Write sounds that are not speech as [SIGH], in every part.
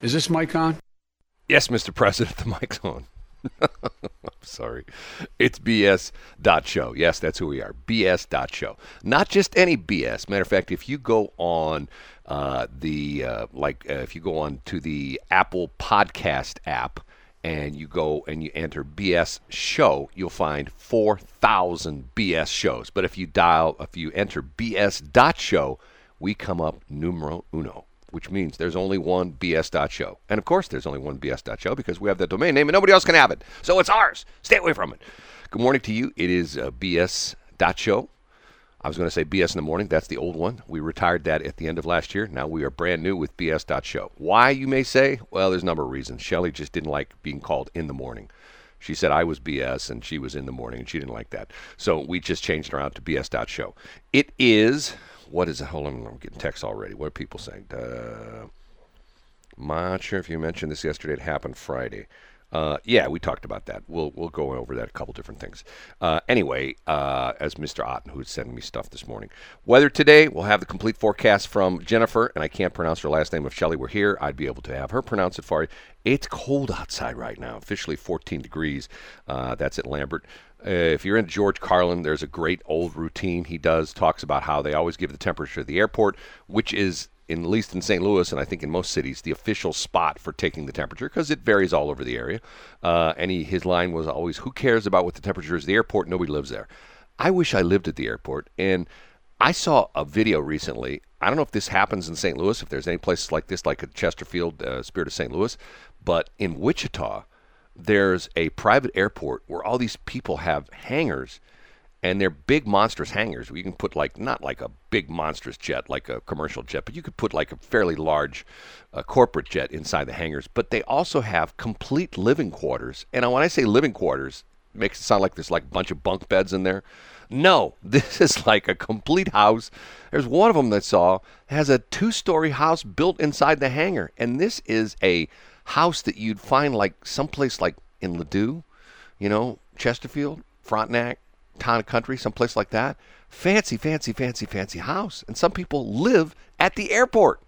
Is this mic on? Yes, Mr. President, [LAUGHS] the mic's on. I'm [LAUGHS] sorry. It's BS.show. Yes, that's who we are. BS.show. Not just any BS. Matter of fact, if you go on uh, the, uh, like, uh, if you go on to the Apple Podcast app and you go and you enter BS show, you'll find 4,000 BS shows. But if you dial, if you enter BS.show, we come up numero uno which means there's only one BS.show. And of course, there's only one BS.show because we have that domain name and nobody else can have it. So it's ours. Stay away from it. Good morning to you. It is uh, BS.show. I was going to say BS in the morning. That's the old one. We retired that at the end of last year. Now we are brand new with BS.show. Why, you may say? Well, there's a number of reasons. Shelley just didn't like being called in the morning. She said I was BS and she was in the morning and she didn't like that. So we just changed her out to BS.show. It is what is it? Hold on, I'm getting texts already. What are people saying? Uh, not sure if you mentioned this yesterday. It happened Friday. Uh, yeah, we talked about that. We'll we'll go over that a couple different things. Uh, anyway, uh, as Mr. Otten, who's sending me stuff this morning, weather today. We'll have the complete forecast from Jennifer, and I can't pronounce her last name. If Shelley were here, I'd be able to have her pronounce it for you. It's cold outside right now, officially 14 degrees. Uh, that's at Lambert. Uh, if you're into George Carlin, there's a great old routine he does. Talks about how they always give the temperature at the airport, which is in, at least in St. Louis and I think in most cities, the official spot for taking the temperature because it varies all over the area. Uh, and he, his line was always, "Who cares about what the temperature is the airport? Nobody lives there." I wish I lived at the airport. And I saw a video recently. I don't know if this happens in St. Louis, if there's any places like this, like Chesterfield, uh, Spirit of St. Louis, but in Wichita there's a private airport where all these people have hangars and they're big monstrous hangars. You can put like not like a big monstrous jet like a commercial jet, but you could put like a fairly large uh, corporate jet inside the hangars. But they also have complete living quarters. And when I say living quarters, it makes it sound like there's like a bunch of bunk beds in there. No, [LAUGHS] this is like a complete house. There's one of them that saw has a two-story house built inside the hangar, and this is a house that you'd find like someplace like in Ladue, you know, Chesterfield, Frontenac, Town Country, someplace like that. Fancy, fancy, fancy, fancy house. And some people live at the airport.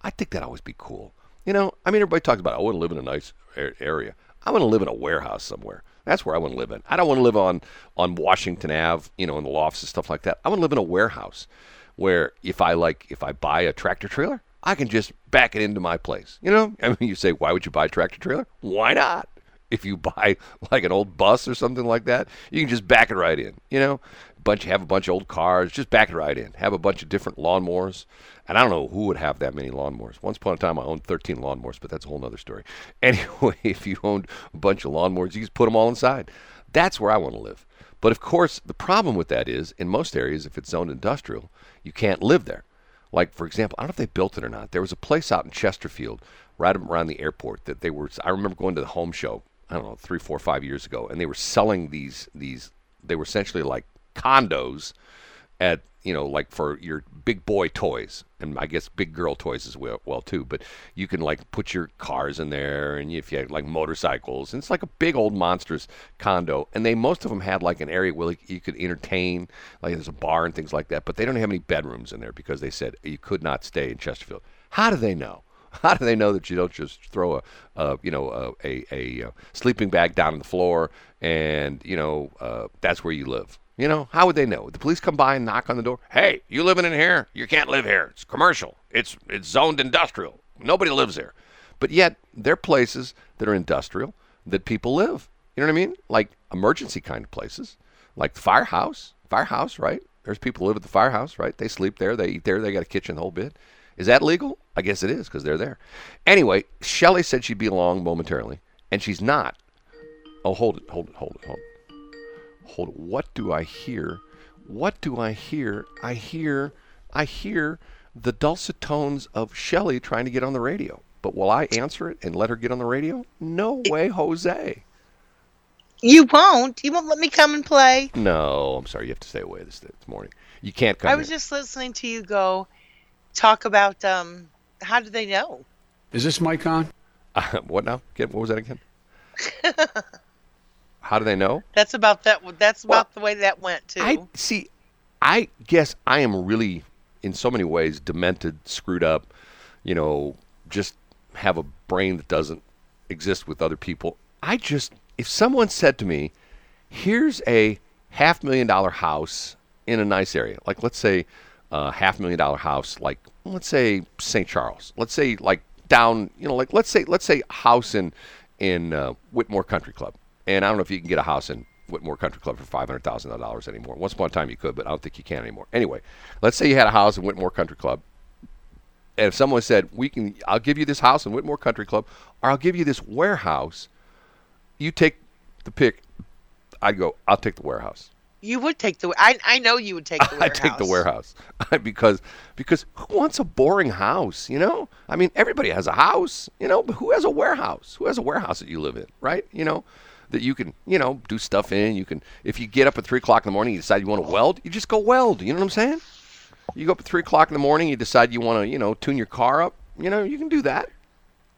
I think that'd always be cool. You know, I mean, everybody talks about, I want to live in a nice area. I want to live in a warehouse somewhere. That's where I want to live in. I don't want to live on, on Washington Ave, you know, in the lofts and stuff like that. I want to live in a warehouse where if I like, if I buy a tractor trailer, I can just back it into my place. You know, I mean, you say, why would you buy a tractor trailer? Why not? If you [LAUGHS] buy like an old bus or something like that, you can just back it right in. You know, bunch have a bunch of old cars, just back it right in. Have a bunch of different lawnmowers, and I don't know who would have that many lawnmowers. Once upon a time, I owned 13 lawnmowers, but that's a whole other story. [LAUGHS] Anyway, if you owned a bunch of lawnmowers, you just put them all inside. That's where I want to live. But of course, the problem with that is, in most areas, if it's zoned industrial, you can't live there. Like, for example, I don't know if they built it or not. There was a place out in Chesterfield, right around the airport, that they were. I remember going to the home show. I don't know, three, four, five years ago, and they were selling these these. They were essentially like condos at you know like for your big boy toys and I guess big girl toys as well, well too. But you can like put your cars in there, and if you have like motorcycles, and it's like a big old monstrous condo. And they most of them had like an area where like, you could entertain, like there's a bar and things like that. But they don't have any bedrooms in there because they said you could not stay in Chesterfield. How do they know? [LAUGHS] How do they know that you don't just throw a, you know, a, a, a, sleeping bag down on the floor and you know uh, that's where you live? You know, how would they know? The police come by and knock on the door? Hey, you living in here? You can't live here. It's commercial. It's it's zoned industrial. Nobody lives there. But yet, they're places that are industrial that people live. You know what I mean? Like emergency kind of places, like the firehouse. Firehouse, right? There's people live at the firehouse, right? They sleep there. They eat there. They got a kitchen, the whole bit. Is that legal? I guess it is because they're there. Anyway, Shelley said she'd be along momentarily, and she's not. Oh, hold it, hold it, hold it, hold it hold it. what do I hear? What do I hear? I hear I hear the dulcet tones of Shelley trying to get on the radio. But will I answer it and let her get on the radio? No way, Jose. You won't. You won't let me come and play. No, I'm sorry. You have to stay away this, this morning. You can't come. I was here. just listening to you go talk about um. How do they know? Is this mic on? Uh, [LAUGHS] what now? Get what was that again? [LAUGHS] How do they know? That's about that. That's about well, the way that went too. I see. I guess I am really, in so many ways, demented, screwed up. You know, just have a brain that doesn't exist with other people. I just, if someone said to me, here's a half million dollar house in a nice area, like let's say a half million dollar house, like let's say St. Charles, let's say like down, you know, like let's say let's say house in in uh, Whitmoor Country Club, and I don't know if you can get a house in Whitmoor Country Club for five hundred thousand dollars anymore. Once upon a time you could, but I don't think you can anymore. Anyway, let's say you had a house in Whitmoor Country Club, and if someone said, "We can, I'll give you this house in Whitmoor Country Club, or I'll give you this warehouse," you take the pick. I'd go. I'll take the warehouse. You would take the. I I know you would take the [LAUGHS] I take the warehouse [LAUGHS] because because who wants a boring house? You know, I mean, everybody has a house, you know, but who has a warehouse? Who has a warehouse that you live in, right? You know, that you can you know do stuff in. You can if you get up at three o'clock in the morning, you decide you want to weld, you just go weld. You know what I'm saying? You go up at three o'clock in the morning, you decide you want to you know tune your car up. You know, you can do that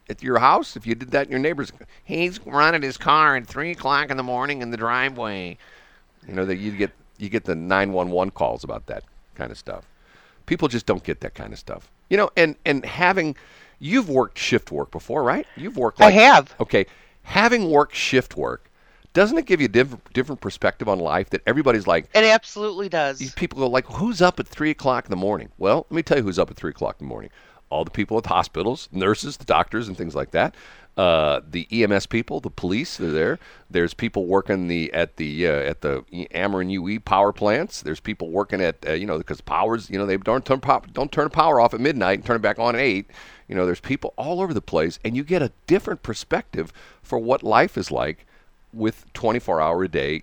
at your house. If you did that in your neighbor's, He's running his car at three o'clock in the morning in the driveway. You know that you get you get the 911 calls about that kind of stuff. People just don't get that kind of stuff. You know, and and having you've worked shift work before, right? You've worked I have. Okay, having worked shift work, doesn't it give you a different different perspective on life that everybody's like It absolutely does. these people go like, who's up at three o'clock in the morning? Well, let me tell you who's up at three o'clock in the morning. All the people at the hospitals, nurses, the doctors, and things like that. Uh, the EMS people, the police, they're there. There's people working the at the uh, at the Ameren UE power plants. There's people working at uh, you know because powers you know they don't turn don't turn power off at midnight and turn it back on at eight. You know there's people all over the place, and you get a different perspective for what life is like with 24 hour a day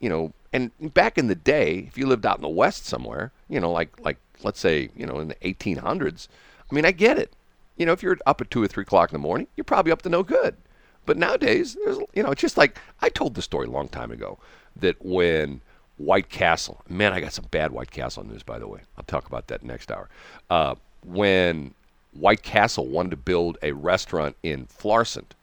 you know, and back in the day, if you lived out in the West somewhere, you know, like like let's say, you know, in the 1800s, I mean, I get it. You know, if you're up at two or three o'clock in the morning, you're probably up to no good. But nowadays, there's, you know, it's just like I told the story a long time ago that when White Castle, man, I got some bad White Castle news, by the way. I'll talk about that next hour. Uh, when White Castle wanted to build a restaurant in Florissant,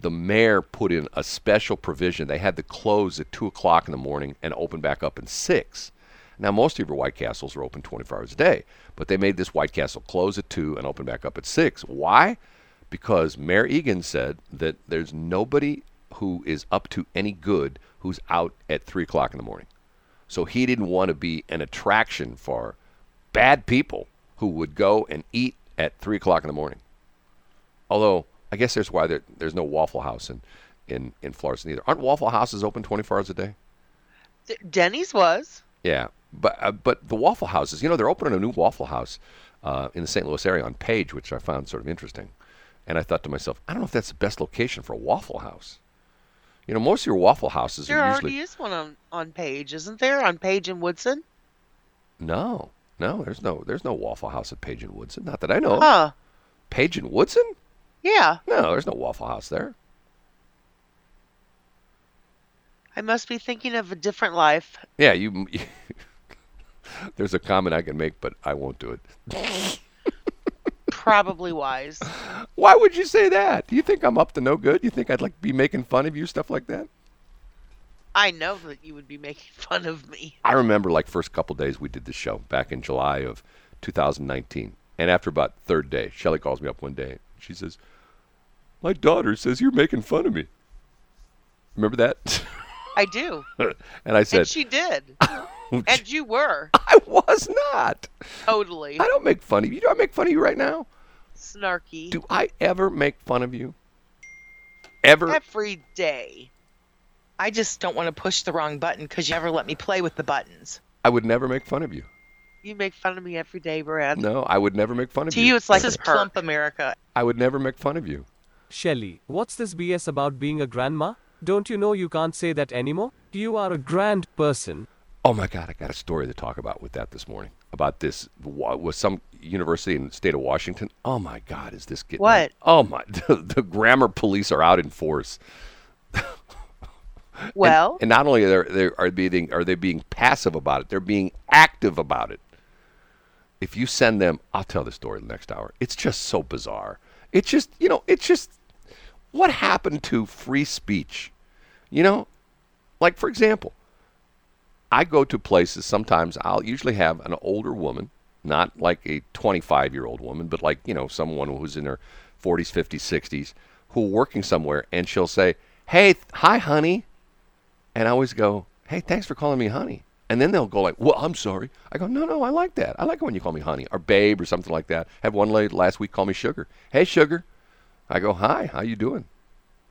the mayor put in a special provision. They had to close at two o'clock in the morning and open back up at six. Now, most of your White Castles are open 24 hours a day, but they made this White Castle close at two and open back up at six. Why? Because Mayor Eagan said that there's nobody who is up to any good who's out at three o'clock in the morning. So he didn't want to be an attraction for bad people who would go and eat at three o'clock in the morning. Although I guess there's why there, there's no Waffle House in in in Florissant either. Aren't Waffle Houses open 24 hours a day? Denny's was. Yeah, but uh, but the Waffle Houses, you know, they're opening a new Waffle House uh, in the St. Louis area on Page, which I found sort of interesting. And I thought to myself, I don't know if that's the best location for a Waffle House. You know, most of your Waffle Houses There are usually. There already is one on on Page, isn't there? On Page and Woodson. no, no. There's no there's no Waffle House at Page and Woodson, not that I know. of. Huh? Page and Woodson? Yeah. No, there's no Waffle House there. I must be thinking of a different life. Yeah, you. [LAUGHS] there's a comment I can make, but I won't do it. Probably wise. [LAUGHS] Why would you say that? Do you think I'm up to no good? You think I'd like be making fun of you, stuff like that? I know that you would be making [LAUGHS] fun of me. I remember like first couple days we did the show back in July of 2019, and after about third day, Shelley calls me up one day. She says, "My daughter says you're making fun of me." Remember that? I do. [LAUGHS] and I said, and she did. And you were. [LAUGHS] "I was not. Totally. I don't make fun of you. Do I make fun of you right now? Snarky. Do I ever make fun of you? Ever? Every day. I just don't want to push the wrong button because you never let me play with the buttons. I would never make fun of you. You make fun of me every day, Brad. No, I would never make fun of To you. To you, it's like This is a plump America. I would never make fun of you. Shelley, what's this BS about being a grandma? Don't you know you can't say that anymore? You are a grand person. Oh my God, I got a story to talk about with that this morning. About this was some university in the state of Washington. Oh my God, is this getting What? Oh my, [LAUGHS] the, the grammar police are out in force. [LAUGHS] And- Well, and, not only are they are being are they being passive about it, they're being active about it. If you send them, I'll tell the story the next hour. It's just so bizarre. It's just you know, it's just what happened to free speech. You know, like for example, I go to places sometimes I'll usually have an older woman, not like a 25 year old woman, but like, you know, someone who's in her 40s, 50s, 60s, who working somewhere, and she'll say, "Hey, th- hi, honey," and I always go, "Hey, thanks for calling me honey." And then they'll go like, "Well, I'm sorry." I go, "No, no, I like that. I like it when you call me honey or babe or something like that." Had one lady last week call me sugar. Hey, sugar. I go, "Hi, how you doing?"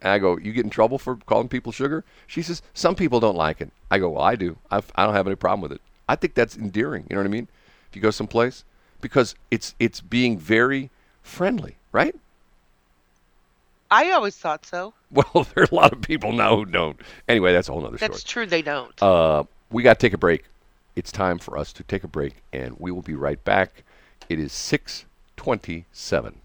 I go, "You get in trouble for calling people sugar?" She says, "Some people don't like it." I go, "Well, I do. I've, I don't have any problem with it. I think that's endearing. You know what I mean? If you go someplace, because it's it's being very friendly, right? I always thought so. [LAUGHS] Well, there are a lot of people now who don't. Anyway, that's a whole other story. That's true. They don't. Uh, we got to take a break. It's time for us to take a break, and we will be right back. It is 627.